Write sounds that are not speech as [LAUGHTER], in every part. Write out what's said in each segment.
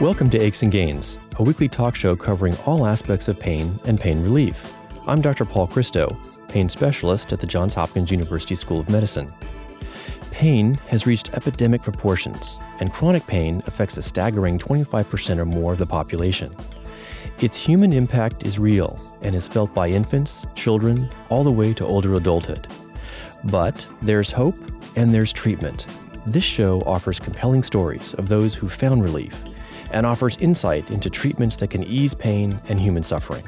Welcome to Aches and Gains, a weekly talk show covering all aspects of pain and pain relief. I'm Dr. Paul Christo, pain specialist at the Johns Hopkins University School of Medicine. Pain has reached epidemic proportions, and chronic pain affects a staggering 25% or more of the population. Its human impact is real and is felt by infants, children, all the way to older adulthood. But there's hope and there's treatment. This show offers compelling stories of those who found relief and offers insight into treatments that can ease pain and human suffering.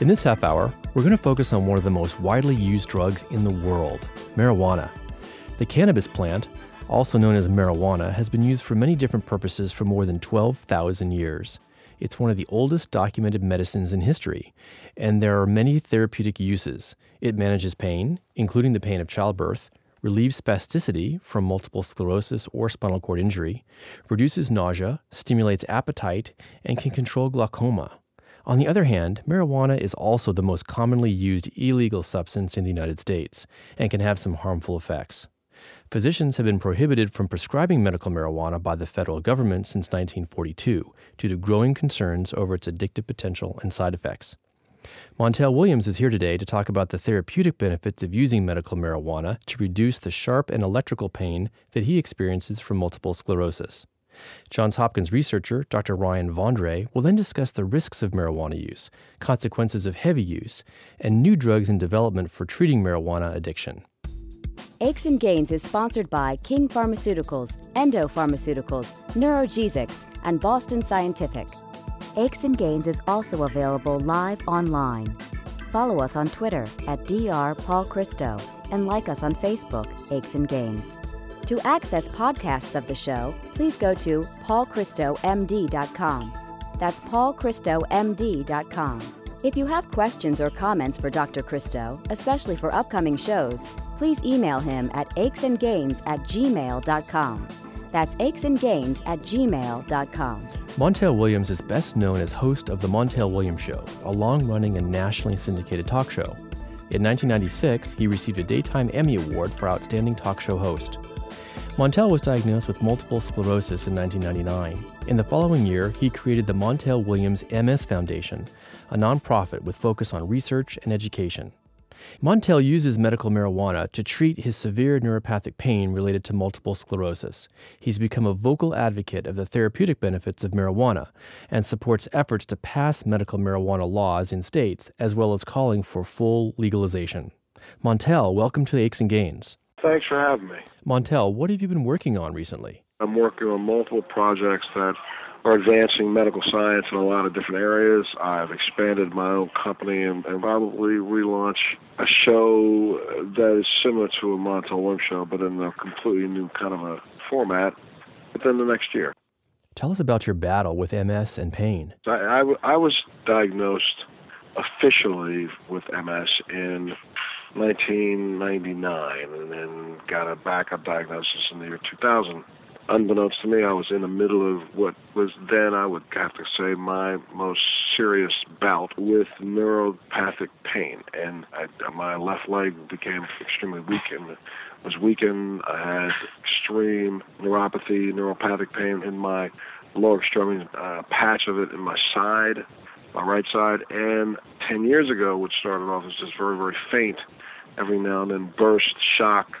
In this half hour, we're going to focus on one of the most widely used drugs in the world marijuana. The cannabis plant, also known as marijuana, has been used for many different purposes for more than 12,000 years. It's one of the oldest documented medicines in history, and there are many therapeutic uses. It manages pain, including the pain of childbirth, relieves spasticity from multiple sclerosis or spinal cord injury, reduces nausea, stimulates appetite, and can control glaucoma. On the other hand, marijuana is also the most commonly used illegal substance in the United States and can have some harmful effects. Physicians have been prohibited from prescribing medical marijuana by the federal government since 1942 due to growing concerns over its addictive potential and side effects. Montel Williams is here today to talk about the therapeutic benefits of using medical marijuana to reduce the sharp and electrical pain that he experiences from multiple sclerosis. Johns Hopkins researcher Dr. Ryan Vandrey will then discuss the risks of marijuana use, consequences of heavy use, and new drugs in development for treating marijuana addiction. Aches and Gains is sponsored by King Pharmaceuticals, Endo Pharmaceuticals, NeurogesX, and Boston Scientific. Aches and Gains is also available live online. Follow us on Twitter at Dr. Paul Christo and like us on Facebook, Aches and Gains. To access podcasts of the show, please go to paulchristomd.com. That's paulchristomd.com. If you have questions or comments for Dr. Christo, especially for upcoming shows, please email him at achesandgains at gmail.com. That's achesandgains at gmail.com. Montel Williams is best known as host of The Montel Williams Show, a long running and nationally syndicated talk show. In 1996, he received a Daytime Emmy Award for Outstanding Talk Show Host. Montel was diagnosed with multiple sclerosis in 1999. In the following year, he created the Montel Williams MS Foundation, a nonprofit with focus on research and education. Montel uses medical marijuana to treat his severe neuropathic pain related to multiple sclerosis. He's become a vocal advocate of the therapeutic benefits of marijuana and supports efforts to pass medical marijuana laws in states, as well as calling for full legalization. Montel, welcome to Aches and Gains. Thanks for having me. Montel, what have you been working on recently? I'm working on multiple projects that are advancing medical science in a lot of different areas. I've expanded my own company and, and probably relaunch a show that is similar to a Montel Williams show, but in a completely new kind of a format within the next year. Tell us about your battle with MS and pain. I, I, I was diagnosed officially with MS in 1999 and then got a backup diagnosis in the year 2000. Unbeknownst to me, I was in the middle of what was then, I would have to say, my most serious bout with neuropathic pain. And I, my left leg became extremely weak and was weakened. I had extreme neuropathy, neuropathic pain in my lower extremity, uh, patch of it in my side, my right side. And 10 years ago, which started off as just very, very faint, every now and then burst, shock,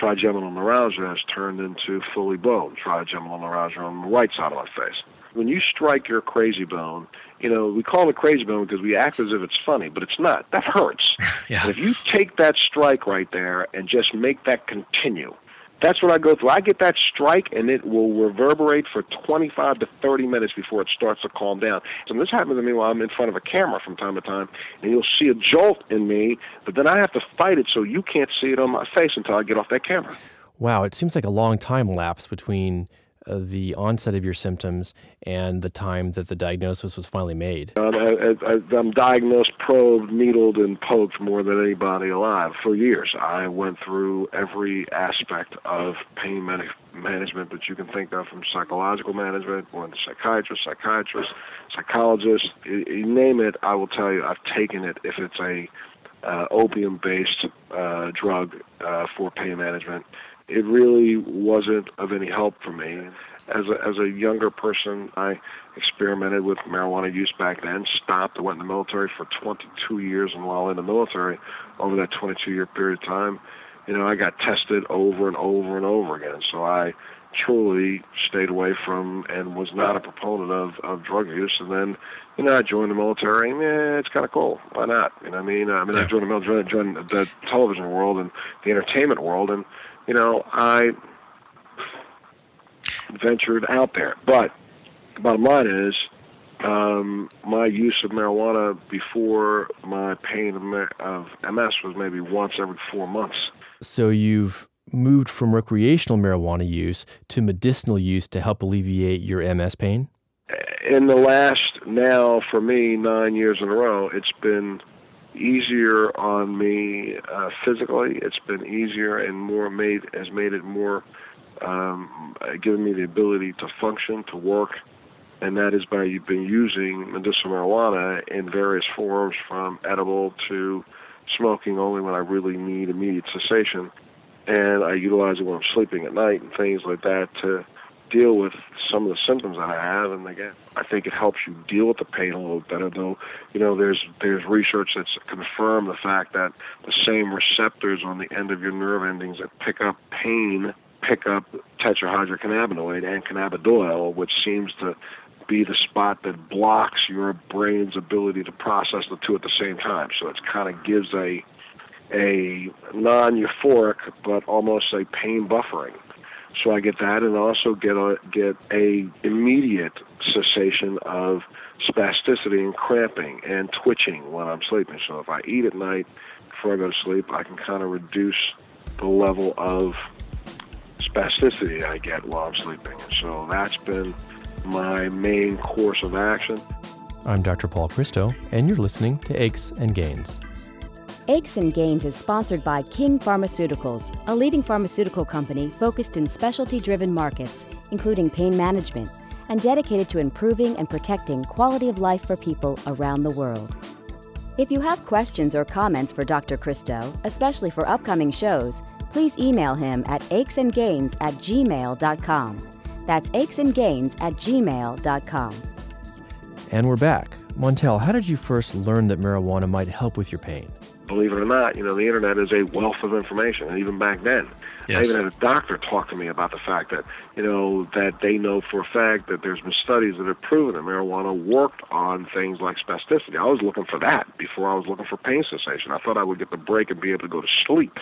trigeminal neuralgia has turned into fully blown trigeminal neuralgia on the right side of my face. When you strike your crazy bone, you know, we call it crazy bone because we act as if it's funny, but it's not. That hurts. [LAUGHS] yeah. And if you take that strike right there and just make that continue, that's what I go through. I get that strike, and it will reverberate for 25 to 30 minutes before it starts to calm down. And this happens to me while I'm in front of a camera from time to time, and you'll see a jolt in me, but then I have to fight it so you can't see it on my face until I get off that camera. Wow, it seems like a long time lapse between the onset of your symptoms and the time that the diagnosis was finally made? I, I'm diagnosed, probed, needled, and poked more than anybody alive for years. I went through every aspect of pain man- management that you can think of, from psychological management, went to psychiatrist, psychiatrist, psychologist, you, name it. I will tell you, I've taken it if it's a uh, opium-based uh, drug uh, for pain management it really wasn't of any help for me. As a, as a younger person, I experimented with marijuana use back then, stopped, I went in the military for 22 years, and while in the military, over that 22 year period of time, you know, I got tested over and over and over again. So I truly stayed away from and was not a proponent of, of drug use. And then, you know, I joined the military, and yeah, it's kind of cool. Why not? You know what I mean? I mean. I joined the military, joined the television world and the entertainment world, and, you know, I ventured out there. But the bottom line is, um, my use of marijuana before my pain of MS was maybe once every four months. So you've moved from recreational marijuana use to medicinal use to help alleviate your MS pain? In the last, now for me, nine years in a row, it's been easier on me uh, physically. It's been easier and more made has made it more um, given me the ability to function, to work, and that is by you've been using medicinal marijuana in various forms, from edible to smoking only when I really need immediate cessation and I utilize it when I'm sleeping at night and things like that to deal with some of the symptoms that I have. And again, I think it helps you deal with the pain a little better. Though, you know, there's there's research that's confirmed the fact that the same receptors on the end of your nerve endings that pick up pain pick up tetrahydrocannabinoid and cannabidiol, which seems to be the spot that blocks your brain's ability to process the two at the same time. So it kind of gives a a non-euphoric but almost a pain buffering. So I get that, and also get a get a immediate cessation of spasticity and cramping and twitching when I'm sleeping. So if I eat at night before I go to sleep, I can kind of reduce the level of spasticity I get while I'm sleeping. So that's been my main course of action. I'm Dr. Paul Christo, and you're listening to Aches and Gains. Aches and Gains is sponsored by King Pharmaceuticals, a leading pharmaceutical company focused in specialty driven markets, including pain management, and dedicated to improving and protecting quality of life for people around the world. If you have questions or comments for Dr. Christo, especially for upcoming shows, please email him at achesandgains at gmail.com. That's achesandgains at gmail.com. And we're back. Montel, how did you first learn that marijuana might help with your pain? Believe it or not, you know, the internet is a wealth of information. And even back then, yes. I even had a doctor talk to me about the fact that, you know, that they know for a fact that there's been studies that have proven that marijuana worked on things like spasticity. I was looking for that before I was looking for pain cessation. I thought I would get the break and be able to go to sleep.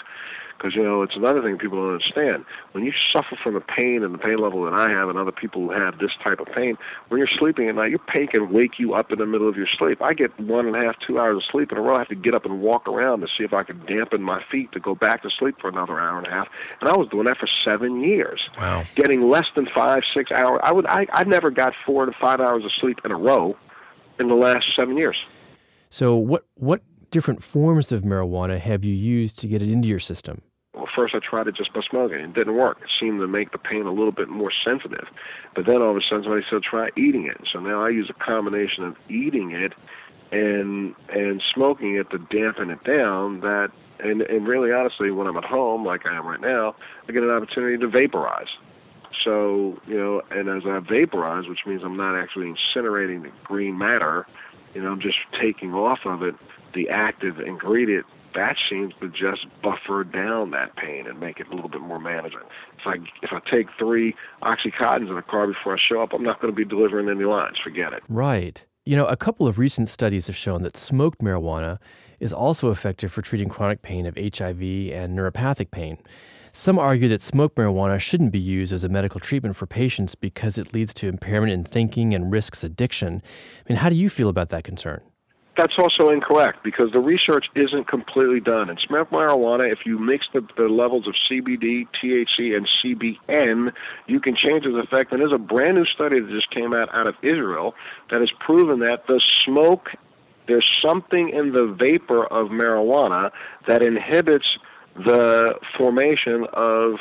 Because, you know, it's another thing people don't understand. When you suffer from the pain and the pain level that I have and other people who have this type of pain, when you're sleeping at night, your pain can wake you up in the middle of your sleep. I get one and a half, two hours of sleep in a row. I have to get up and walk around to see if I can dampen my feet to go back to sleep for another hour and a half. And I was doing that for seven years. Wow. Getting less than five, six hours. I would I, I never got four to five hours of sleep in a row in the last seven years. So what what different forms of marijuana have you used to get it into your system? First I tried it just by smoking. It didn't work. It seemed to make the pain a little bit more sensitive. But then all of a sudden somebody said try eating it. So now I use a combination of eating it and and smoking it to dampen it down that and and really honestly when I'm at home like I am right now, I get an opportunity to vaporize. So, you know, and as I vaporize, which means I'm not actually incinerating the green matter, you know, I'm just taking off of it the active ingredient that seems to just buffer down that pain and make it a little bit more manageable. If I if I take three oxycontins in the car before I show up, I'm not going to be delivering any lines. Forget it. Right. You know, a couple of recent studies have shown that smoked marijuana is also effective for treating chronic pain of HIV and neuropathic pain. Some argue that smoked marijuana shouldn't be used as a medical treatment for patients because it leads to impairment in thinking and risks addiction. I mean, how do you feel about that concern? That's also incorrect because the research isn't completely done. In smoked marijuana, if you mix the, the levels of CBD, THC, and CBN, you can change its effect. And there's a brand new study that just came out out of Israel that has proven that the smoke, there's something in the vapor of marijuana that inhibits the formation of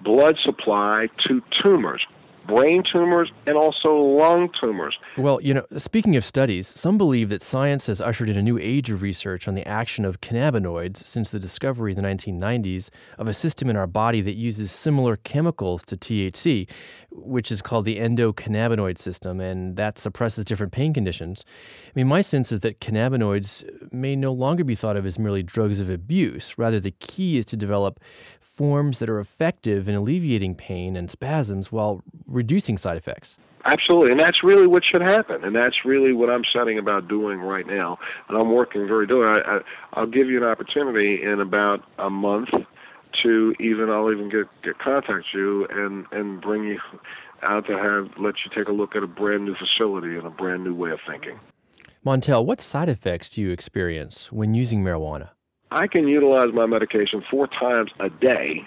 blood supply to tumors brain tumors and also lung tumors. Well, you know, speaking of studies, some believe that science has ushered in a new age of research on the action of cannabinoids since the discovery in the 1990s of a system in our body that uses similar chemicals to THC, which is called the endocannabinoid system, and that suppresses different pain conditions. I mean, my sense is that cannabinoids may no longer be thought of as merely drugs of abuse. Rather, the key is to develop forms that are effective in alleviating pain and spasms while reducing side effects. Absolutely, and that's really what should happen, and that's really what I'm setting about doing right now, and I'm working very diligently. I, I, I'll give you an opportunity in about a month to even I'll even get get contact you and and bring you out to have let you take a look at a brand new facility and a brand new way of thinking. Montel, what side effects do you experience when using marijuana? I can utilize my medication four times a day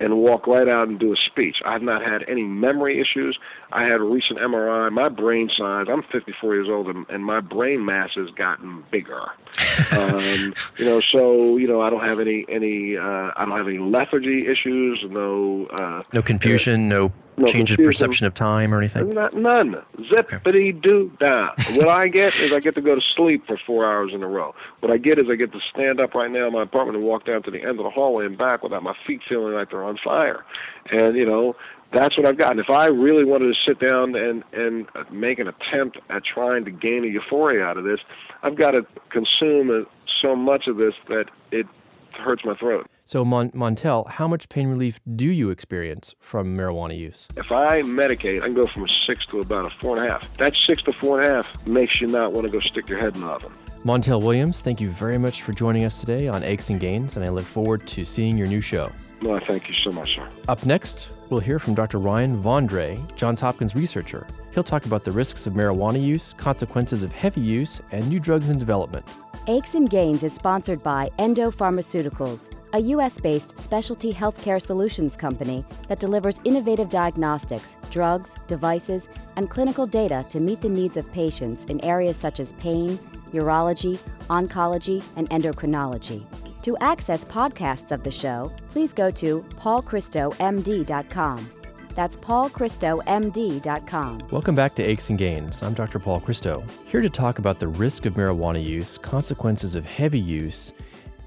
and walk right out and do a speech. I've not had any memory issues. I had a recent MRI. My brain size, I'm 54 years old, and, and my brain mass has gotten bigger. [LAUGHS] um, you know, so, you know, I don't have any, any uh, I don't have any lethargy issues, no... Uh, no confusion, uh, no no change of perception of time or anything? Not, none. Zippity doo da. what I get is I get to go to sleep for four hours in a row. What I get is I get to stand up right now in my apartment and walk down to the end of the hallway and back without my feet feeling like they're on fire. And, you know, that's what I've gotten. If I really wanted to sit down and and make an attempt at trying to gain a euphoria out of this, I've got to consume so much of this that it hurts my throat. So, Mon- Montel, how much pain relief do you experience from marijuana use? If I medicate, I can go from a six to about a four and a half. That six to four and a half makes you not want to go stick your head in the oven. Montel Williams, thank you very much for joining us today on Aches and Gains, and I look forward to seeing your new show. Well, thank you so much, sir. Up next, we'll hear from Dr. Ryan Vandrey, Johns Hopkins researcher. He'll talk about the risks of marijuana use, consequences of heavy use, and new drugs in development. Aches and Gains is sponsored by Endo Pharmaceuticals, a U.S. based specialty healthcare solutions company that delivers innovative diagnostics, drugs, devices, and clinical data to meet the needs of patients in areas such as pain, urology, oncology, and endocrinology. To access podcasts of the show, please go to paulchristomd.com. That's paulchristomd.com. Welcome back to Aches and Gains. I'm Dr. Paul Christo, here to talk about the risk of marijuana use, consequences of heavy use,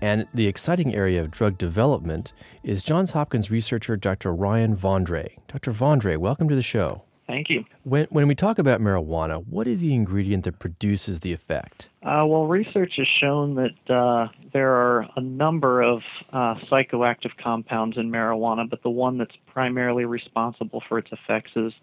and the exciting area of drug development is Johns Hopkins researcher Dr. Ryan Vandrey. Dr. Vandrey, welcome to the show. Thank you. When, when we talk about marijuana, what is the ingredient that produces the effect? Uh, well, research has shown that uh, there are a number of uh, psychoactive compounds in marijuana, but the one that's primarily responsible for its effects is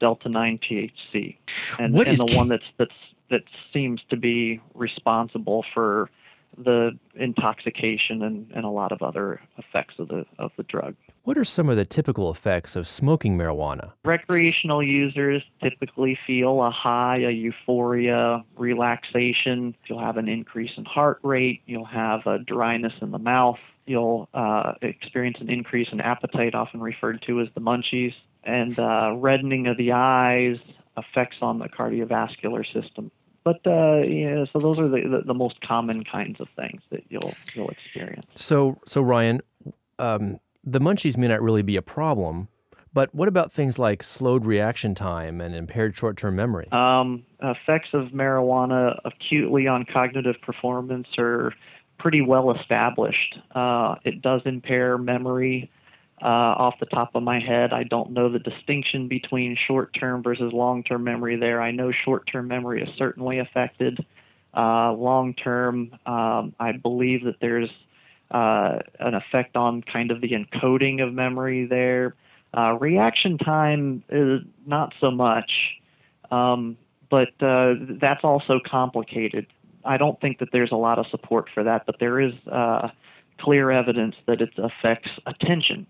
delta 9 THC, and, and the one that's that's that seems to be responsible for the intoxication and, and a lot of other effects of the of the drug. What are some of the typical effects of smoking marijuana? Recreational users typically feel a high, a euphoria, relaxation. You'll have an increase in heart rate. You'll have a dryness in the mouth. You'll uh, experience an increase in appetite, often referred to as the munchies, and uh, reddening of the eyes, effects on the cardiovascular system. But uh, yeah, so those are the, the, the, most common kinds of things that you'll you'll experience. So so Ryan, um, the munchies may not really be a problem, but what about things like slowed reaction time and impaired short-term memory? Um, effects of marijuana acutely on cognitive performance are pretty well established. Uh, it does impair memory uh, off the top of my head. I don't know the distinction between short term versus long term memory there. I know short term memory is certainly affected. Uh, long term, um, I believe that there's uh, an effect on kind of the encoding of memory there. Uh, reaction time is not so much, um, but uh, that's also complicated. I don't think that there's a lot of support for that, but there is uh, clear evidence that it affects attention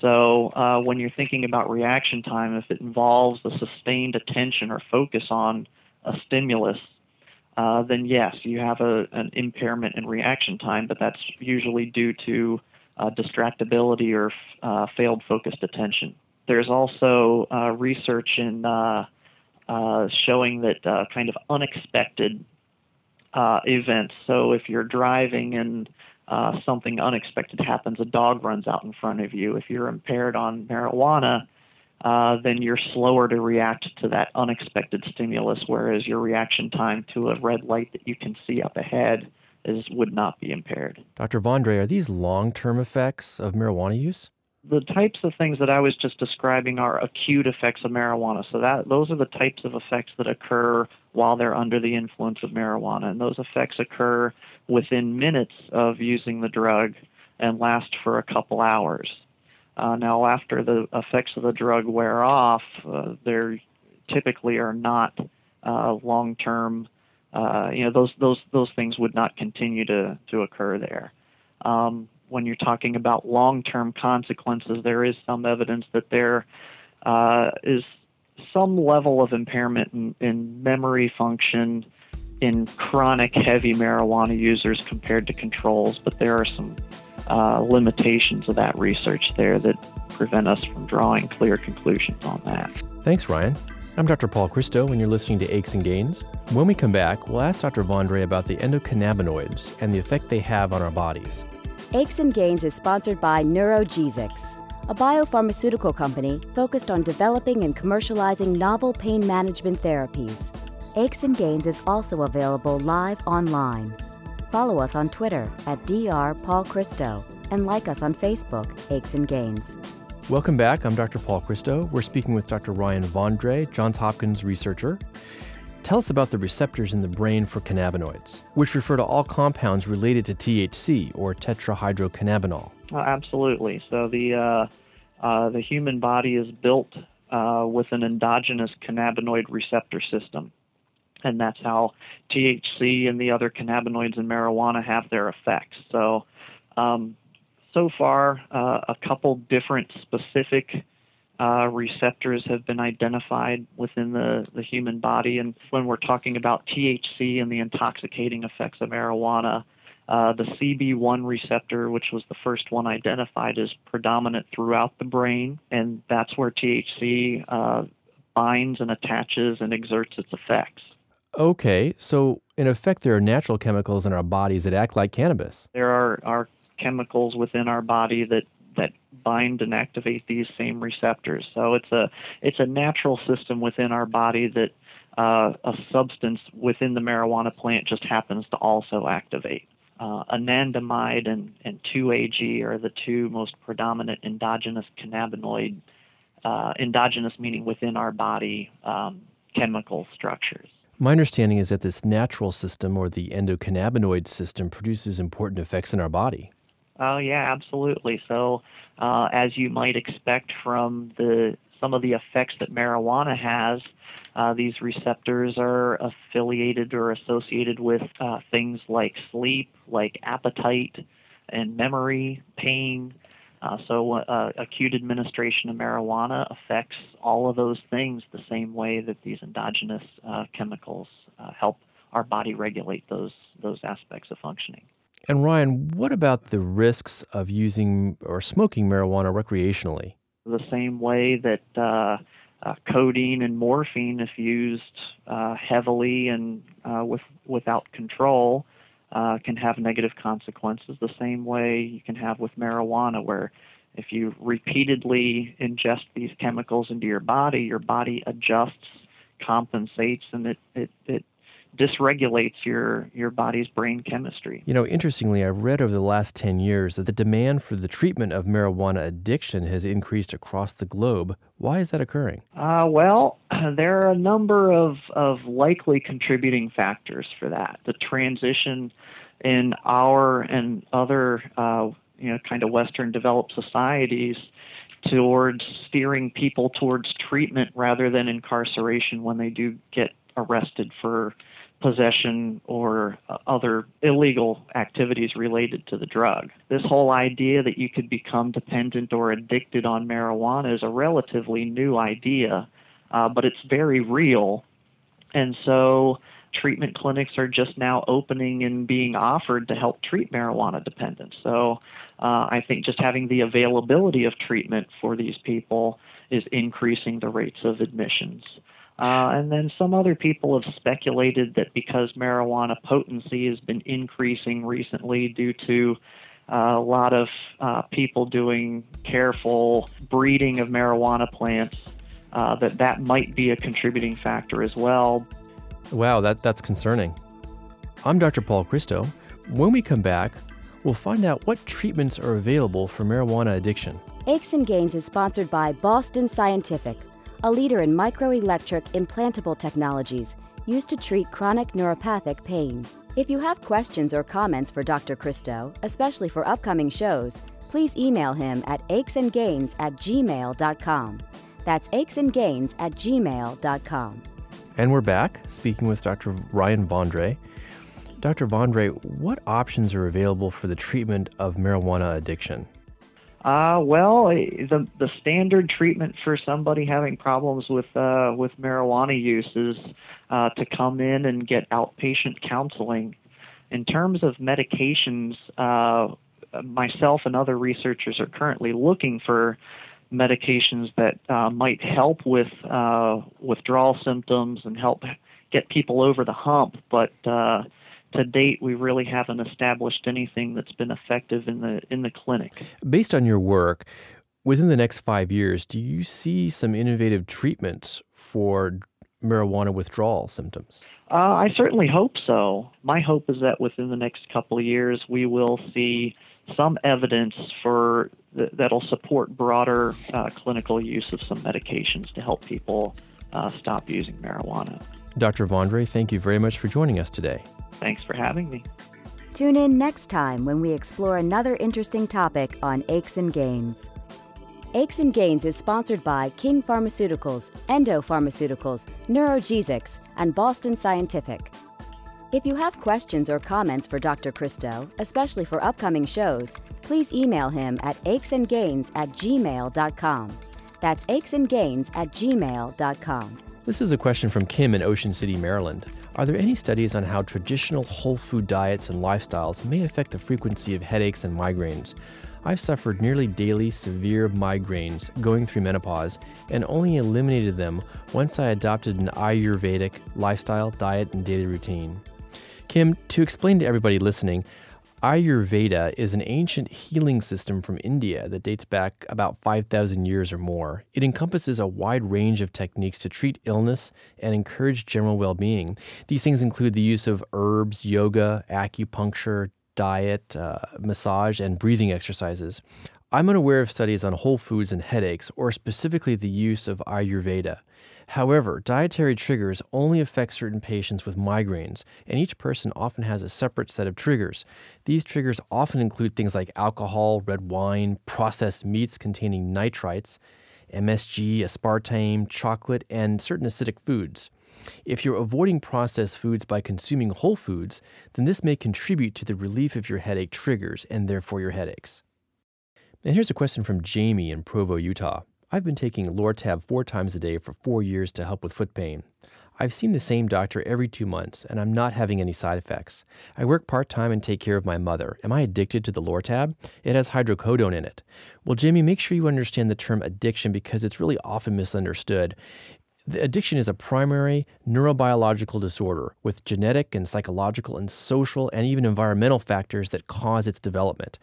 so uh, when you're thinking about reaction time, if it involves a sustained attention or focus on a stimulus, uh, then yes, you have a, an impairment in reaction time, but that's usually due to uh, distractibility or uh, failed focused attention. There's also uh, research in uh, showing that kind of unexpected events. So if you're driving and uh, something unexpected happens, a dog runs out in front of you. If you're impaired on marijuana, uh, then you're slower to react to that unexpected stimulus, whereas your reaction time to a red light that you can see up ahead is would not be impaired. Dr. Vandrey, are these long-term effects of marijuana use? The types of things that I was just describing are acute effects of marijuana. So that those are the types of effects that occur while they're under the influence of marijuana, and those effects occur within minutes of using the drug and last for a couple hours. Uh, now, after the effects of the drug wear off, uh, there typically are not uh, long-term. Uh, you know, those those those things would not continue to to occur there. Um, when you're talking about long-term consequences, there is some evidence that there uh, is some level of impairment in, in memory function in chronic heavy marijuana users compared to controls, but there are some uh, limitations of that research there that prevent us from drawing clear conclusions on that. Thanks, Ryan. I'm Dr. Paul Christo, and you're listening to Aches and Gains. When we come back, we'll ask Dr. Vandrey about the endocannabinoids and the effect they have on our bodies. Aches and Gains is sponsored by NeurogesX, a biopharmaceutical company focused on developing and commercializing novel pain management therapies. Aches and Gains is also available live online. Follow us on Twitter at Dr. Paul Christo and like us on Facebook, Aches and Gains. Welcome back. I'm Dr. Paul Christo. We're speaking with Dr. Ryan Vandrey, Johns Hopkins researcher. Tell us about the receptors in the brain for cannabinoids, which refer to all compounds related to THC or tetrahydrocannabinol. Uh, absolutely. So the uh, uh, the human body is built uh, with an endogenous cannabinoid receptor system and that's how THC and the other cannabinoids in marijuana have their effects. So, um, so far, uh, a couple different specific uh, receptors have been identified within the, the human body. And when we're talking about THC and the intoxicating effects of marijuana, uh, the CB1 receptor, which was the first one identified, is predominant throughout the brain, and that's where THC uh, binds and attaches and exerts its effects. Okay, so in effect, there are natural chemicals in our bodies that act like cannabis. There are, are chemicals within our body that that bind and activate these same receptors. So it's a it's a natural system within our body that uh, a substance within the marijuana plant just happens to also activate. Uh, anandamide and, and 2-AG are the two most predominant endogenous cannabinoid, uh, endogenous meaning within our body um, chemical structures. My understanding is that this natural system or the endocannabinoid system produces important effects in our body. Oh yeah, absolutely. So, uh, as you might expect from the some of the effects that marijuana has, uh, these receptors are affiliated or associated with uh, things like sleep, like appetite, and memory, pain, uh, so, uh, acute administration of marijuana affects all of those things the same way that these endogenous uh, chemicals uh, help our body regulate those those aspects of functioning. And Ryan, what about the risks of using or smoking marijuana recreationally? The same way that uh, uh, codeine and morphine, if used heavily and with without control, uh, can have negative consequences the same way you can have with marijuana, where if you repeatedly ingest these chemicals into your body, your body adjusts, compensates, and it, it, it dysregulates your your body's brain chemistry. You know, interestingly, I've read over the last 10 years that the demand for the treatment of marijuana addiction has increased across the globe. Why is that occurring? Uh, well, [CLEARS THROAT] there are a number of, of likely contributing factors for that. The transition in our and other uh, you know kind of Western developed societies towards steering people towards treatment rather than incarceration when they do get arrested for possession or uh, other illegal activities related to the drug. This whole idea that you could become dependent or addicted on marijuana is a relatively new idea, uh, but it's very real. And so treatment clinics are just now opening and being offered to help treat marijuana dependence. So uh, I think just having the availability of treatment for these people is increasing the rates of admissions. Uh, and then some other people have speculated that because marijuana potency has been increasing recently due to uh, a lot of uh, people doing careful breeding of marijuana plants, uh, that that might be a contributing factor as well. Wow, that, that's concerning. I'm Dr. Paul Christo. When we come back, we'll find out what treatments are available for marijuana addiction. Aches and Gains is sponsored by Boston Scientific, a leader in microelectric implantable technologies used to treat chronic neuropathic pain. If you have questions or comments for Dr. Christo, especially for upcoming shows, please email him at achesandgains at gmail.com. That's achesandgains at gmail.com. And we're back speaking with Dr. Ryan Vandrey. Dr. Vandrey, what options are available for the treatment of marijuana addiction? Uh, well, eh, the the standard treatment for somebody having problems with uh, with marijuana use is uh, to come in and get outpatient counseling. In terms of medications, uh, myself and other researchers are currently looking for medications that uh, might help with uh, withdrawal symptoms and help get people over the hump, but uh, to date, we really haven't established anything that's been effective in the in the clinic. Based on your work, within the next five years, do you see some innovative treatments for marijuana withdrawal symptoms? Uh, I certainly hope so. My hope is that within the next couple of years, we will see some evidence for th- that'll support broader uh, clinical use of some medications to help people uh, stop using marijuana. Dr. Vandrey, thank you very much for joining us today. Thanks for having me. Tune in next time when we explore another interesting topic on Aches and Gains. Aches and Gains is sponsored by King Pharmaceuticals, Endo Pharmaceuticals, NeurogesX, and Boston Scientific. If you have questions or comments for Dr. Christo, especially for upcoming shows, please email him at achesandgains at gmail.com. That's achesandgains at gmail.com. This is a question from Kim in Ocean City, Maryland. Are there any studies on how traditional whole food diets and lifestyles may affect the frequency of headaches and migraines? I've suffered nearly daily severe migraines going through menopause and only eliminated them once I adopted an Ayurvedic lifestyle, diet, and daily routine. Kim, to explain to everybody listening, Ayurveda is an ancient healing system from India that dates back about 5,000 years or more. It encompasses a wide range of techniques to treat illness and encourage general well being. These things include the use of herbs, yoga, acupuncture, diet, uh, massage, and breathing exercises. I'm unaware of studies on whole foods and headaches, or specifically the use of Ayurveda. However, dietary triggers only affect certain patients with migraines, and each person often has a separate set of triggers. These triggers often include things like alcohol, red wine, processed meats containing nitrites, MSG, aspartame, chocolate, and certain acidic foods. If you're avoiding processed foods by consuming whole foods, then this may contribute to the relief of your headache triggers and therefore your headaches. And here's a question from Jamie in Provo, Utah. I've been taking Lortab four times a day for four years to help with foot pain. I've seen the same doctor every two months, and I'm not having any side effects. I work part time and take care of my mother. Am I addicted to the Lortab? It has hydrocodone in it. Well, Jamie, make sure you understand the term addiction because it's really often misunderstood. The addiction is a primary neurobiological disorder with genetic and psychological and social and even environmental factors that cause its development.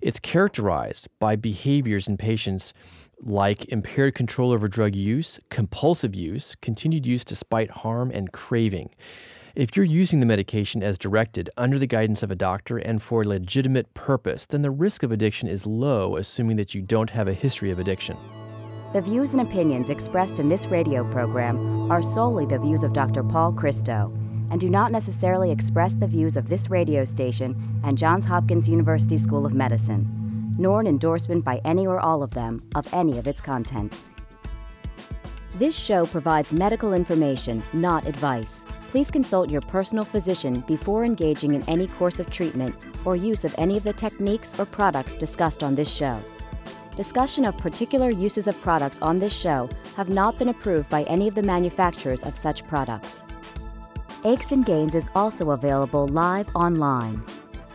It's characterized by behaviors in patients like impaired control over drug use, compulsive use, continued use despite harm, and craving. If you're using the medication as directed under the guidance of a doctor and for a legitimate purpose, then the risk of addiction is low, assuming that you don't have a history of addiction. The views and opinions expressed in this radio program are solely the views of Dr. Paul Christo and do not necessarily express the views of this radio station and Johns Hopkins University School of Medicine nor an endorsement by any or all of them of any of its content. This show provides medical information, not advice. Please consult your personal physician before engaging in any course of treatment or use of any of the techniques or products discussed on this show. Discussion of particular uses of products on this show have not been approved by any of the manufacturers of such products. Aches and Gains is also available live online.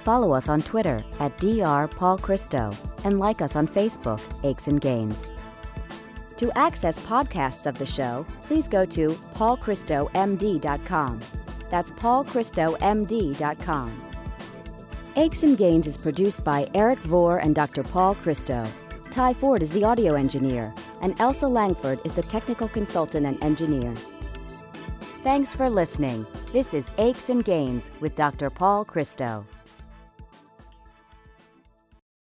Follow us on Twitter at Dr. Paul Christo and like us on Facebook, Aches and Gains. To access podcasts of the show, please go to paulchristomd.com. That's paulchristomd.com. Aches and Gains is produced by Eric Vore and Dr. Paul Christo. Ty Ford is the audio engineer, and Elsa Langford is the technical consultant and engineer. Thanks for listening. This is Aches and Gains with Dr. Paul Christo.